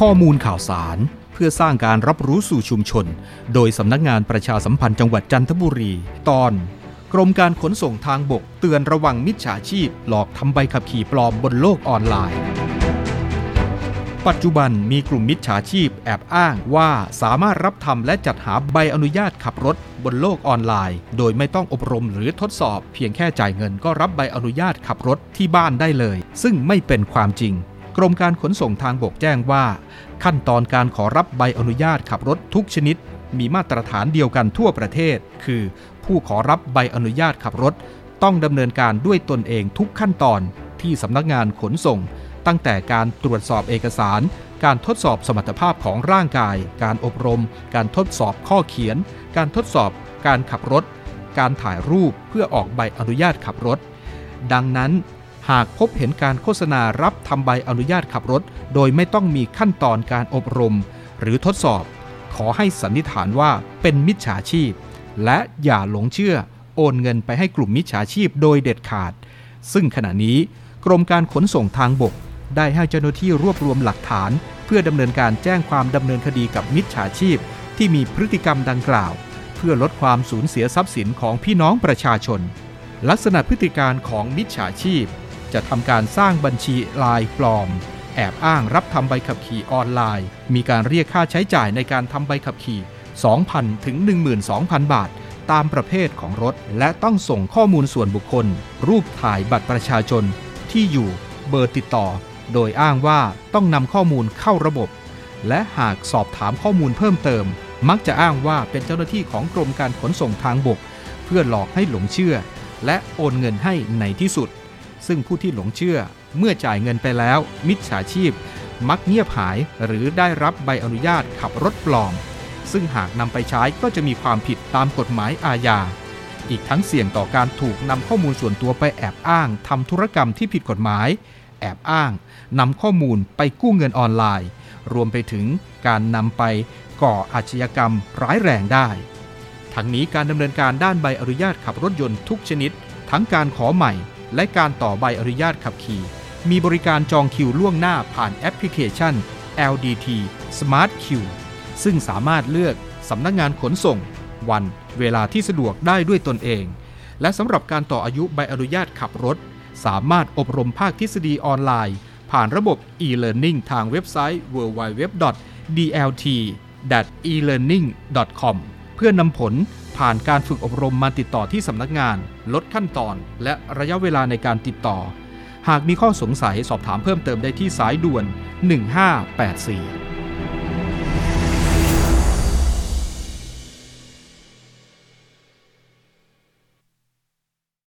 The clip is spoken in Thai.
ข้อมูลข่าวสาร เพื่อสร้างการรับรู้สู่ชุมชน โดยสำนักงานประชาสัมพันธ์จังหวัดจันทบุรี ตอน กรมการขนส่งทางบกเตือนระวังมิจฉาชีพ หลอกทำใบขับขี่ปลอมบนโลกออนไลน์ ปัจจุบันมีกลุ่มมิจฉาชีพแอบอ้างว่าสามารถรับทำและจัดหาใบอนุญาตขับรถบนโลกออนไลน์ โดยไม่ต้องอบรมหรือทดสอบ เพียงแค่จ่ายเงินก็รับใบอนุญาตขับรถที่บ้านได้เลย ซึ่งไม่เป็นความจริง กรมการขนส่งทางบกแจ้งว่า ขั้นตอนการขอรับใบอนุญาตขับรถทุกชนิด มีมาตรฐานเดียวกันทั่วประเทศ คือ ผู้ขอรับใบอนุญาตขับรถ ต้องดำเนินการด้วยตนเองทุกขั้นตอนที่สำนักงานขนส่ง ตั้งแต่การตรวจสอบเอกสาร การทดสอบสมรรถภาพของร่างกาย การอบรม การทดสอบข้อเขียน การทดสอบการขับรถ การถ่ายรูปเพื่อออกใบอนุญาตขับรถ ดังนั้น หากพบเห็นการโฆษณารับทำใบอนุญาตขับรถ โดยไม่ต้องมีขั้นตอนการอบรม หรือทดสอบ ขอให้สันนิษฐานว่าเป็นมิจฉาชีพ และอย่าหลงเชื่อ โอนเงินไปให้กลุ่มมิจฉาชีพโดยเด็ดขาด ซึ่งขณะนี้กรมการขนส่งทางบก ได้ให้เจ้าหน้าที่รวบรวมหลักฐาน เพื่อดำเนินการแจ้งความดำเนินคดีกับมิจฉาชีพ ที่มีพฤติกรรมดังกล่าว เพื่อลดความสูญเสียทรัพย์สินของพี่น้องประชาชน ลักษณะพฤติการของมิจฉาชีพ จะทำการสร้างบัญชีลายปลอม แอบอ้างรับทำใบขับขี่ออนไลน์ มีการเรียกค่าใช้จ่ายในการทำใบขับขี่ 2,000 ถึง 12,000 บาท ตามประเภทของรถ และต้องส่งข้อมูลส่วนบุคคล รูปถ่ายบัตรประชาชน ที่อยู่ เบอร์ติดต่อ โดยอ้างว่าต้องนำข้อมูลเข้าระบบ และหากสอบถามข้อมูลเพิ่มเติม มักจะอ้างว่าเป็นเจ้าหน้าที่ของกรมการขนส่งทางบก เพื่อหลอกให้หลงเชื่อ และโอนเงินให้ในที่สุด ซึ่งผู้ที่หลงเชื่อเมื่อจ่ายเงินไปแล้ว มิจฉาชีพ มักเงียบหายหรือได้รับใบอนุญาตขับรถปลอม ซึ่งหากนำไปใช้ก็จะมีความผิดตามกฎหมายอาญา อีกทั้งเสี่ยงต่อการถูกนำข้อมูลส่วนตัวไปแอบอ้างทำธุรกรรมที่ผิดกฎหมาย แอบอ้างนำข้อมูลไปกู้เงินออนไลน์ รวมไปถึงการนำไปก่ออาชญากรรมร้ายแรงได้ ทั้งนี้การดำเนินการด้านใบอนุญาตขับรถยนต์ทุกชนิด ทั้งการขอใหม่ และการต่อใบอนุญาตขับขี่ มีบริการจองคิวล่วงหน้าผ่านแอปพลิเคชัน LDT Smart Q ซึ่งสามารถเลือกสำนักงานขนส่ง วันเวลาที่สะดวกได้ด้วยตนเอง และสำหรับการต่ออายุใบอนุญาตขับรถ สามารถอบรมภาคทฤษฎีออนไลน์ ผ่านระบบ e-learning ทางเว็บไซต์ www.dlt-elearning.com พื่อนำผลผ่านการฝึกอบรมมาติดต่อที่สำนักงาน ลดขั้นตอน และระยะเวลาในการติดต่อ หากมีข้อสงสัยสอบถามเพิ่มเติมได้ที่สายด่วน 1584